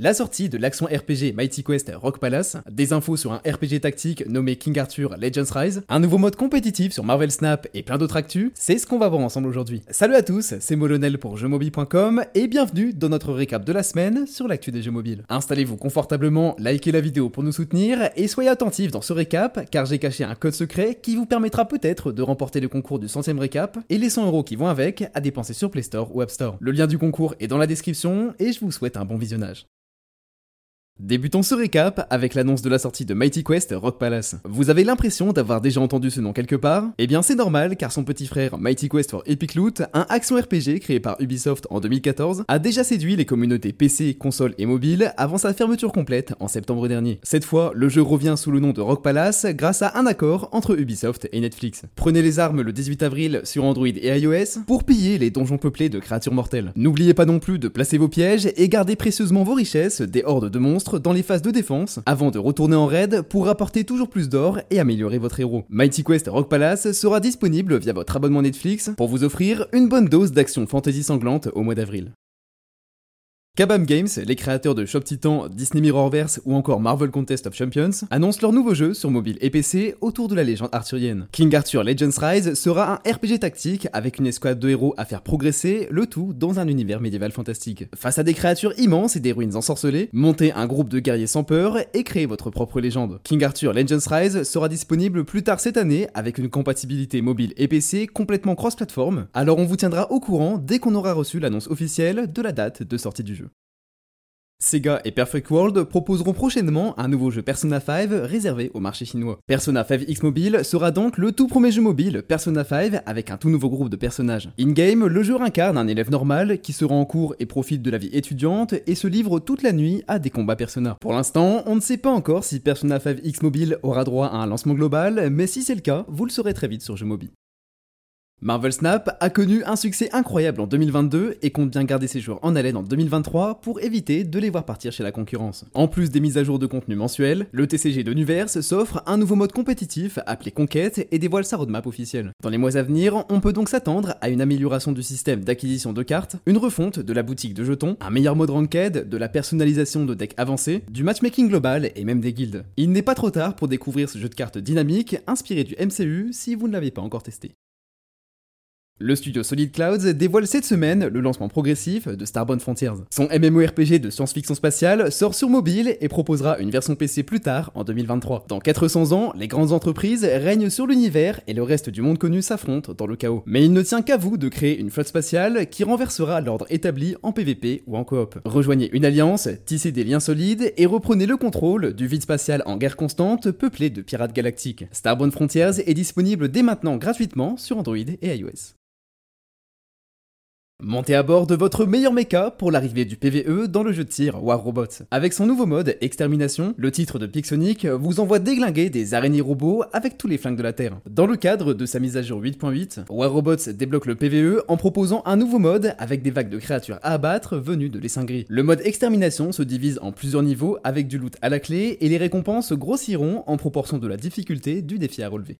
la sortie de l'action RPG Mighty Quest Rock Palace, des infos sur un RPG tactique nommé King Arthur Legends Rise, un nouveau mode compétitif sur Marvel Snap et plein d'autres actus, c'est ce qu'on va voir ensemble aujourd'hui. Salut à tous, c'est Molonel pour jeuxmobile.com et bienvenue dans notre récap de la semaine sur l'actu des jeux mobiles. Installez-vous confortablement, likez la vidéo pour nous soutenir et soyez attentifs dans ce récap car j'ai caché un code secret qui vous permettra peut-être de remporter le concours du centième récap et les 100 euros qui vont avec à dépenser sur Play Store ou App Store. Le lien du concours est dans la description et je vous souhaite un bon visionnage. Débutons ce récap avec l'annonce de la sortie de Mighty Quest Rock Palace. Vous avez l'impression d'avoir déjà entendu ce nom quelque part? Eh bien c'est normal car son petit frère Mighty Quest for Epic Loot, un action RPG créé par Ubisoft en 2014, a déjà séduit les communautés PC, console et mobile avant sa fermeture complète en septembre dernier. Cette fois, le jeu revient sous le nom de Rock Palace grâce à un accord entre Ubisoft et Netflix. Prenez les armes le 18 avril sur Android et iOS pour piller les donjons peuplés de créatures mortelles. N'oubliez pas non plus de placer vos pièges et garder précieusement vos richesses des hordes de monstres dans les phases de défense avant de retourner en raid pour apporter toujours plus d'or et améliorer votre héros. Mighty Quest Rock Palace sera disponible via votre abonnement Netflix pour vous offrir une bonne dose d'action fantasy sanglante au mois d'avril. Kabam Games, les créateurs de Shop Titan, Disney Mirrorverse ou encore Marvel Contest of Champions, annoncent leur nouveau jeu sur mobile et PC autour de la légende arthurienne. King Arthur Legends Rise sera un RPG tactique avec une escouade de héros à faire progresser, le tout dans un univers médiéval fantastique. Face à des créatures immenses et des ruines ensorcelées, montez un groupe de guerriers sans peur et créez votre propre légende. King Arthur Legends Rise sera disponible plus tard cette année avec une compatibilité mobile et PC complètement cross-platform, alors on vous tiendra au courant dès qu'on aura reçu l'annonce officielle de la date de sortie du jeu. Sega et Perfect World proposeront prochainement un nouveau jeu Persona 5 réservé au marché chinois. Persona 5 X Mobile sera donc le tout premier jeu mobile Persona 5 avec un tout nouveau groupe de personnages. In-game, le jeu incarne un élève normal qui se rend en cours et profite de la vie étudiante et se livre toute la nuit à des combats Persona. Pour l'instant, on ne sait pas encore si Persona 5 X Mobile aura droit à un lancement global, mais si c'est le cas, vous le saurez très vite sur jeu mobile. Marvel Snap a connu un succès incroyable en 2022 et compte bien garder ses joueurs en haleine en 2023 pour éviter de les voir partir chez la concurrence. En plus des mises à jour de contenu mensuel, le TCG de Nuverse s'offre un nouveau mode compétitif appelé Conquête et dévoile sa roadmap officielle. Dans les mois à venir, on peut donc s'attendre à une amélioration du système d'acquisition de cartes, une refonte de la boutique de jetons, un meilleur mode ranked, de la personnalisation de decks avancés, du matchmaking global et même des guildes. Il n'est pas trop tard pour découvrir ce jeu de cartes dynamique inspiré du MCU si vous ne l'avez pas encore testé. Le studio Solid Clouds dévoile cette semaine le lancement progressif de Starbound Frontiers. Son MMORPG de science-fiction spatiale sort sur mobile et proposera une version PC plus tard en 2023. Dans 400 ans, les grandes entreprises règnent sur l'univers et le reste du monde connu s'affronte dans le chaos. Mais il ne tient qu'à vous de créer une flotte spatiale qui renversera l'ordre établi en PvP ou en coop. Rejoignez une alliance, tissez des liens solides et reprenez le contrôle du vide spatial en guerre constante peuplé de pirates galactiques. Starbound Frontiers est disponible dès maintenant gratuitement sur Android et iOS. Montez à bord de votre meilleur mecha pour l'arrivée du PVE dans le jeu de tir War Robots. Avec son nouveau mode Extermination, le titre de Pixonic vous envoie déglinguer des araignées robots avec tous les flingues de la Terre. Dans le cadre de sa mise à jour 8.8, War Robots débloque le PVE en proposant un nouveau mode avec des vagues de créatures à abattre venues de l'essaim gris. Le mode Extermination se divise en plusieurs niveaux avec du loot à la clé et les récompenses grossiront en proportion de la difficulté du défi à relever.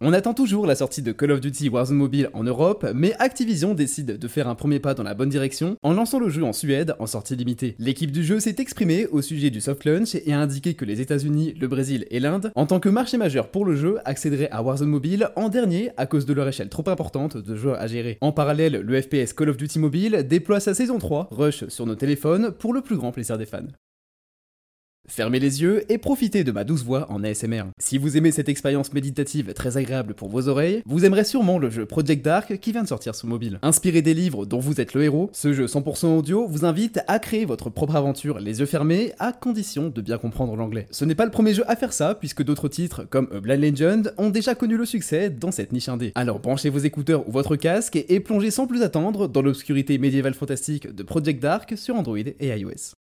On attend toujours la sortie de Call of Duty Warzone Mobile en Europe, mais Activision décide de faire un premier pas dans la bonne direction en lançant le jeu en Suède en sortie limitée. L'équipe du jeu s'est exprimée au sujet du soft launch et a indiqué que les États-Unis, le Brésil et l'Inde, en tant que marché majeur pour le jeu, accéderaient à Warzone Mobile en dernier à cause de leur échelle trop importante de joueurs à gérer. En parallèle, le FPS Call of Duty Mobile déploie sa saison 3, Rush sur nos téléphones, pour le plus grand plaisir des fans. Fermez les yeux et profitez de ma douce voix en ASMR. Si vous aimez cette expérience méditative très agréable pour vos oreilles, vous aimerez sûrement le jeu Project Dark qui vient de sortir sur mobile. Inspiré des livres dont vous êtes le héros, ce jeu 100% audio vous invite à créer votre propre aventure les yeux fermés à condition de bien comprendre l'anglais. Ce n'est pas le premier jeu à faire ça puisque d'autres titres comme A Blind Legend ont déjà connu le succès dans cette niche indé. Alors branchez vos écouteurs ou votre casque et plongez sans plus attendre dans l'obscurité médiévale fantastique de Project Dark sur Android et iOS.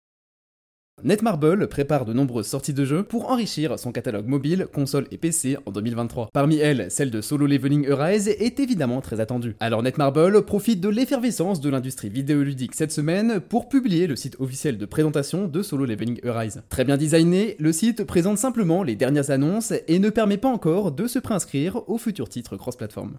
Netmarble prépare de nombreuses sorties de jeux pour enrichir son catalogue mobile, console et PC en 2023. Parmi elles, celle de Solo Leveling Arise est évidemment très attendue. Alors Netmarble profite de l'effervescence de l'industrie vidéoludique cette semaine pour publier le site officiel de présentation de Solo Leveling Arise. Très bien designé, le site présente simplement les dernières annonces et ne permet pas encore de se préinscrire aux futurs titres cross-platform.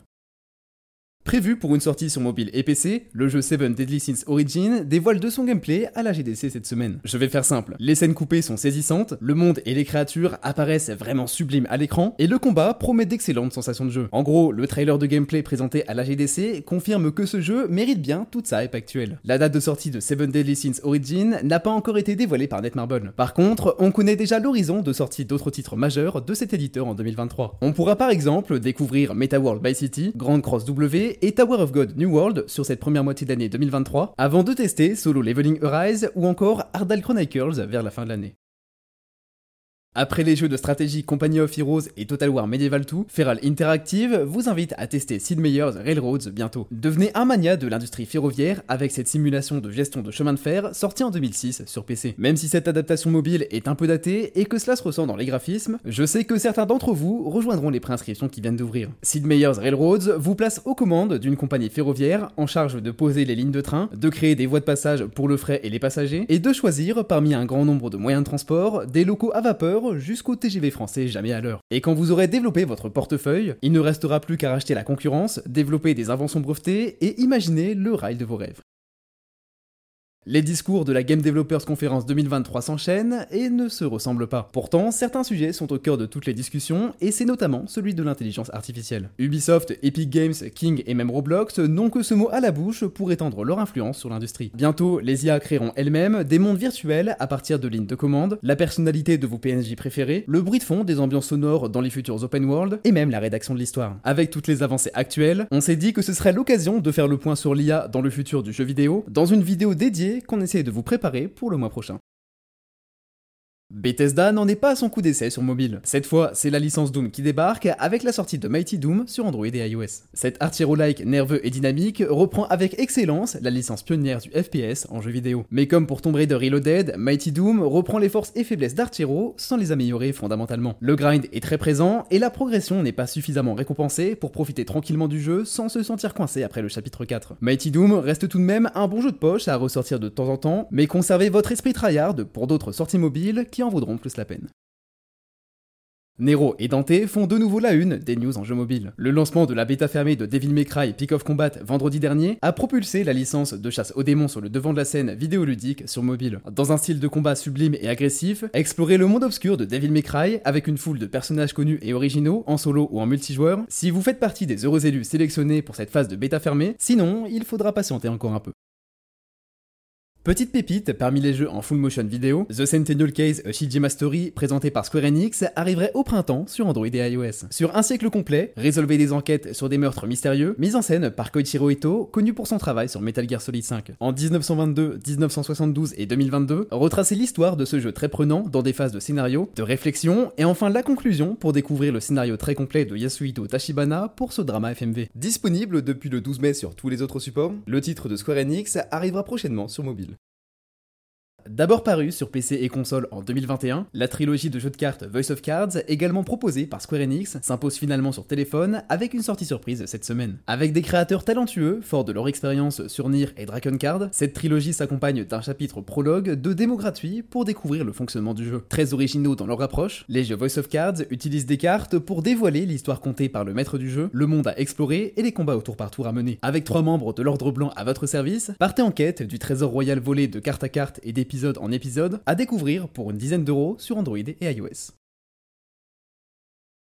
Prévu pour une sortie sur mobile et PC, le jeu Seven Deadly Sins Origin dévoile de son gameplay à la GDC cette semaine. Je vais faire simple, les scènes coupées sont saisissantes, le monde et les créatures apparaissent vraiment sublimes à l'écran, et le combat promet d'excellentes sensations de jeu. En gros, le trailer de gameplay présenté à la GDC confirme que ce jeu mérite bien toute sa hype actuelle. La date de sortie de Seven Deadly Sins Origin n'a pas encore été dévoilée par Netmarble. Par contre, on connaît déjà l'horizon de sortie d'autres titres majeurs de cet éditeur en 2023. On pourra par exemple découvrir Meta World by City, Grand Cross W, et Tower of God New World sur cette première moitié d'année 2023, avant de tester Solo Leveling Arise ou encore Ardal Chronicles vers la fin de l'année. Après les jeux de stratégie Company of Heroes et Total War Medieval 2, Feral Interactive vous invite à tester Sid Meier's Railroads bientôt. Devenez un mania de l'industrie ferroviaire avec cette simulation de gestion de chemin de fer sortie en 2006 sur PC. Même si cette adaptation mobile est un peu datée et que cela se ressent dans les graphismes, je sais que certains d'entre vous rejoindront les préinscriptions qui viennent d'ouvrir. Sid Meier's Railroads vous place aux commandes d'une compagnie ferroviaire en charge de poser les lignes de train, de créer des voies de passage pour le fret et les passagers, et de choisir parmi un grand nombre de moyens de transport des locaux à vapeur jusqu'au TGV français jamais à l'heure. Et quand vous aurez développé votre portefeuille, il ne restera plus qu'à racheter la concurrence, développer des inventions brevetées et imaginer le rail de vos rêves. Les discours de la Game Developers Conference 2023 s'enchaînent et ne se ressemblent pas. Pourtant, certains sujets sont au cœur de toutes les discussions, et c'est notamment celui de l'intelligence artificielle. Ubisoft, Epic Games, King et même Roblox n'ont que ce mot à la bouche pour étendre leur influence sur l'industrie. Bientôt, les IA créeront elles-mêmes des mondes virtuels à partir de lignes de commande, la personnalité de vos PNJ préférés, le bruit de fond des ambiances sonores dans les futurs open world, et même la rédaction de l'histoire. Avec toutes les avancées actuelles, on s'est dit que ce serait l'occasion de faire le point sur l'IA dans le futur du jeu vidéo, dans une vidéo dédiée qu'on essaie de vous préparer pour le mois prochain. Bethesda n'en est pas à son coup d'essai sur mobile. Cette fois, c'est la licence Doom qui débarque avec la sortie de Mighty Doom sur Android et iOS. Cet art like nerveux et dynamique reprend avec excellence la licence pionnière du FPS en jeu vidéo. Mais comme pour Tomb Raider Reloaded, Mighty Doom reprend les forces et faiblesses d'Artiro sans les améliorer fondamentalement. Le grind est très présent et la progression n'est pas suffisamment récompensée pour profiter tranquillement du jeu sans se sentir coincé après le chapitre 4. Mighty Doom reste tout de même un bon jeu de poche à ressortir de temps en temps, mais conservez votre esprit tryhard pour d'autres sorties mobiles qui en vaudront plus la peine. Nero et Dante font de nouveau la une des news en jeu mobile. Le lancement de la bêta fermée de Devil May Cry Peak of Combat vendredi dernier a propulsé la licence de chasse aux démons sur le devant de la scène vidéoludique sur mobile. Dans un style de combat sublime et agressif, explorez le monde obscur de Devil May Cry avec une foule de personnages connus et originaux en solo ou en multijoueur si vous faites partie des heureux élus sélectionnés pour cette phase de bêta fermée, sinon il faudra patienter encore un peu. Petite pépite, parmi les jeux en full motion vidéo, The Centennial Case Shijima Story, présenté par Square Enix, arriverait au printemps sur Android et iOS. Sur un siècle complet, résolvez des enquêtes sur des meurtres mystérieux, mise en scène par Koichiro Ito, connu pour son travail sur Metal Gear Solid 5. En 1922, 1972 et 2022, retracez l'histoire de ce jeu très prenant dans des phases de scénario, de réflexion, et enfin la conclusion pour découvrir le scénario très complet de Yasuhito Tachibana pour ce drama FMV. Disponible depuis le 12 mai sur tous les autres supports, le titre de Square Enix arrivera prochainement sur mobile. D'abord paru sur PC et console en 2021, la trilogie de jeux de cartes Voice of Cards, également proposée par Square Enix, s'impose finalement sur téléphone avec une sortie surprise cette semaine. Avec des créateurs talentueux, forts de leur expérience sur Nier et Dragon Card, cette trilogie s'accompagne d'un chapitre prologue de démos gratuits pour découvrir le fonctionnement du jeu. Très originaux dans leur approche, les jeux Voice of Cards utilisent des cartes pour dévoiler l'histoire contée par le maître du jeu, le monde à explorer et les combats au tour par tour à mener. Avec trois membres de l'ordre blanc à votre service, partez en quête du trésor royal volé de carte à carte et d'épisodes en épisode à découvrir pour une dizaine d'euros sur Android et iOS.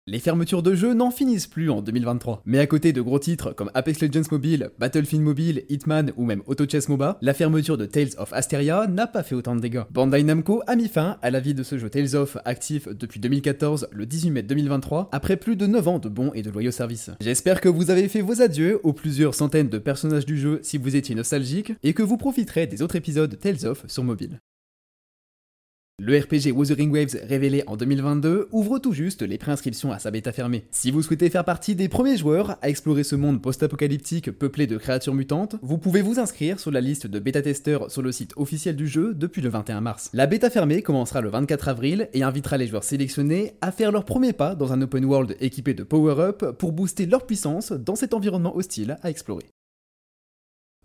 Les fermetures de jeux n'en finissent plus en 2023. Mais à côté de gros titres comme Apex Legends Mobile, Battlefield Mobile, Hitman ou même Auto Chess MOBA, la fermeture de Tales of Asteria n'a pas fait autant de dégâts. Bandai Namco a mis fin à la vie de ce jeu Tales of actif depuis 2014, le 18 mai 2023, après plus de 9 ans de bons et de loyaux services. J'espère que vous avez fait vos adieux aux plusieurs centaines de personnages du jeu si vous étiez nostalgique, et que vous profiterez des autres épisodes Tales of sur mobile. Le RPG Wuthering Waves révélé en 2022 ouvre tout juste les préinscriptions à sa bêta fermée. Si vous souhaitez faire partie des premiers joueurs à explorer ce monde post-apocalyptique peuplé de créatures mutantes, vous pouvez vous inscrire sur la liste de bêta-testeurs sur le site officiel du jeu depuis le 21 mars. La bêta fermée commencera le 24 avril et invitera les joueurs sélectionnés à faire leur premier pas dans un open world équipé de power-up pour booster leur puissance dans cet environnement hostile à explorer.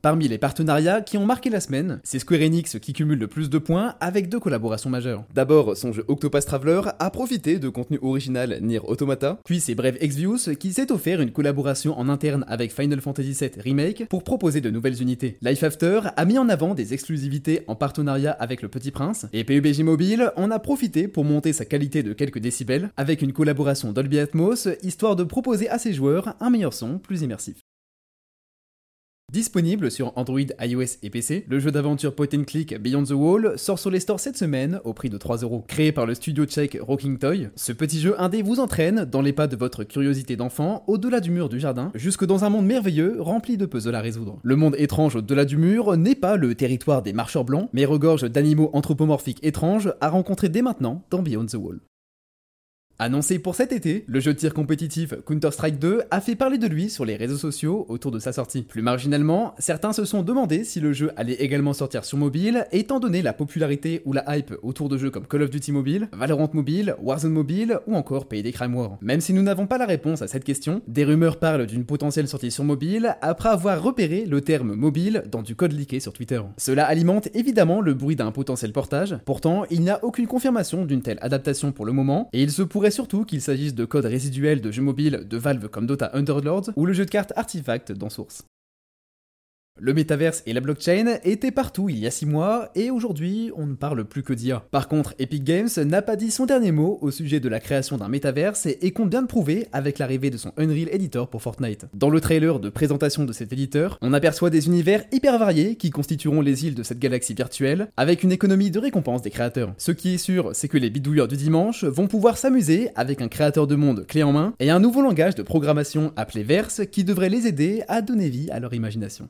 Parmi les partenariats qui ont marqué la semaine, c'est Square Enix qui cumule le plus de points avec deux collaborations majeures. D'abord, son jeu Octopath Traveler a profité de contenu original Nier Automata, puis c'est Brave Exvius qui s'est offert une collaboration en interne avec Final Fantasy VII Remake pour proposer de nouvelles unités. Life After a mis en avant des exclusivités en partenariat avec le Petit Prince, et PUBG Mobile en a profité pour monter sa qualité de quelques décibels avec une collaboration Dolby Atmos, histoire de proposer à ses joueurs un meilleur son plus immersif. Disponible sur Android, iOS et PC, le jeu d'aventure point and click Beyond the Wall sort sur les stores cette semaine au prix de 3 euros. Créé par le studio tchèque Rocking Toy, ce petit jeu indé vous entraîne dans les pas de votre curiosité d'enfant au-delà du mur du jardin, jusque dans un monde merveilleux rempli de puzzles à résoudre. Le monde étrange au-delà du mur n'est pas le territoire des marcheurs blancs, mais regorge d'animaux anthropomorphiques étranges à rencontrer dès maintenant dans Beyond the Wall. Annoncé pour cet été, le jeu de tir compétitif Counter-Strike 2 a fait parler de lui sur les réseaux sociaux autour de sa sortie. Plus marginalement, certains se sont demandé si le jeu allait également sortir sur mobile, étant donné la popularité ou la hype autour de jeux comme Call of Duty Mobile, Valorant Mobile, Warzone Mobile ou encore Payday Crime War. Même si nous n'avons pas la réponse à cette question, des rumeurs parlent d'une potentielle sortie sur mobile après avoir repéré le terme mobile dans du code leaké sur Twitter. Cela alimente évidemment le bruit d'un potentiel portage, pourtant il n'y a aucune confirmation d'une telle adaptation pour le moment, et il se pourrait surtout qu'il s'agisse de codes résiduels de jeux mobiles de Valve comme Dota Underlords ou le jeu de cartes Artifact dans Source. Le métaverse et la blockchain étaient partout il y a 6 mois et aujourd'hui on ne parle plus que d'IA. Par contre, Epic Games n'a pas dit son dernier mot au sujet de la création d'un métaverse et compte bien le prouver avec l'arrivée de son Unreal Editor pour Fortnite. Dans le trailer de présentation de cet éditeur, on aperçoit des univers hyper variés qui constitueront les îles de cette galaxie virtuelle avec une économie de récompense des créateurs. Ce qui est sûr, c'est que les bidouilleurs du dimanche vont pouvoir s'amuser avec un créateur de monde clé en main et un nouveau langage de programmation appelé Verse qui devrait les aider à donner vie à leur imagination.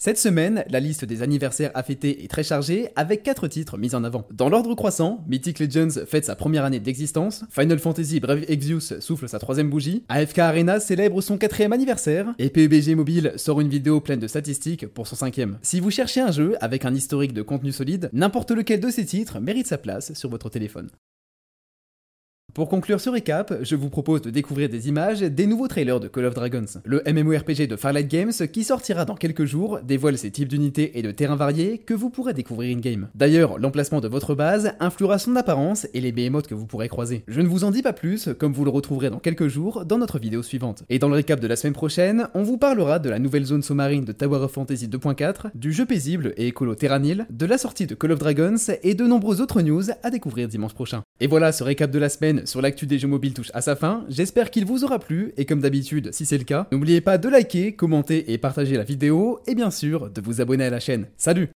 Cette semaine, la liste des anniversaires à fêter est très chargée, avec 4 titres mis en avant. Dans l'ordre croissant, Mythic Legends fête sa première année d'existence, Final Fantasy Brave Exvius souffle sa troisième bougie, AFK Arena célèbre son quatrième anniversaire, et PUBG Mobile sort une vidéo pleine de statistiques pour son cinquième. Si vous cherchez un jeu avec un historique de contenu solide, n'importe lequel de ces titres mérite sa place sur votre téléphone. Pour conclure ce récap, je vous propose de découvrir des images des nouveaux trailers de Call of Dragons. Le MMORPG de Farlight Games, qui sortira dans quelques jours, dévoile ses types d'unités et de terrains variés que vous pourrez découvrir in-game. D'ailleurs, l'emplacement de votre base influera son apparence et les behemoths que vous pourrez croiser. Je ne vous en dis pas plus, comme vous le retrouverez dans quelques jours dans notre vidéo suivante. Et dans le récap de la semaine prochaine, on vous parlera de la nouvelle zone sous-marine de Tower of Fantasy 2.4, du jeu paisible et écolo Terranil, de la sortie de Call of Dragons et de nombreuses autres news à découvrir dimanche prochain. Et voilà, ce récap de la semaine sur l'actu des jeux mobiles touche à sa fin. J'espère qu'il vous aura plu et comme d'habitude, si c'est le cas, n'oubliez pas de liker, commenter et partager la vidéo et bien sûr de vous abonner à la chaîne. Salut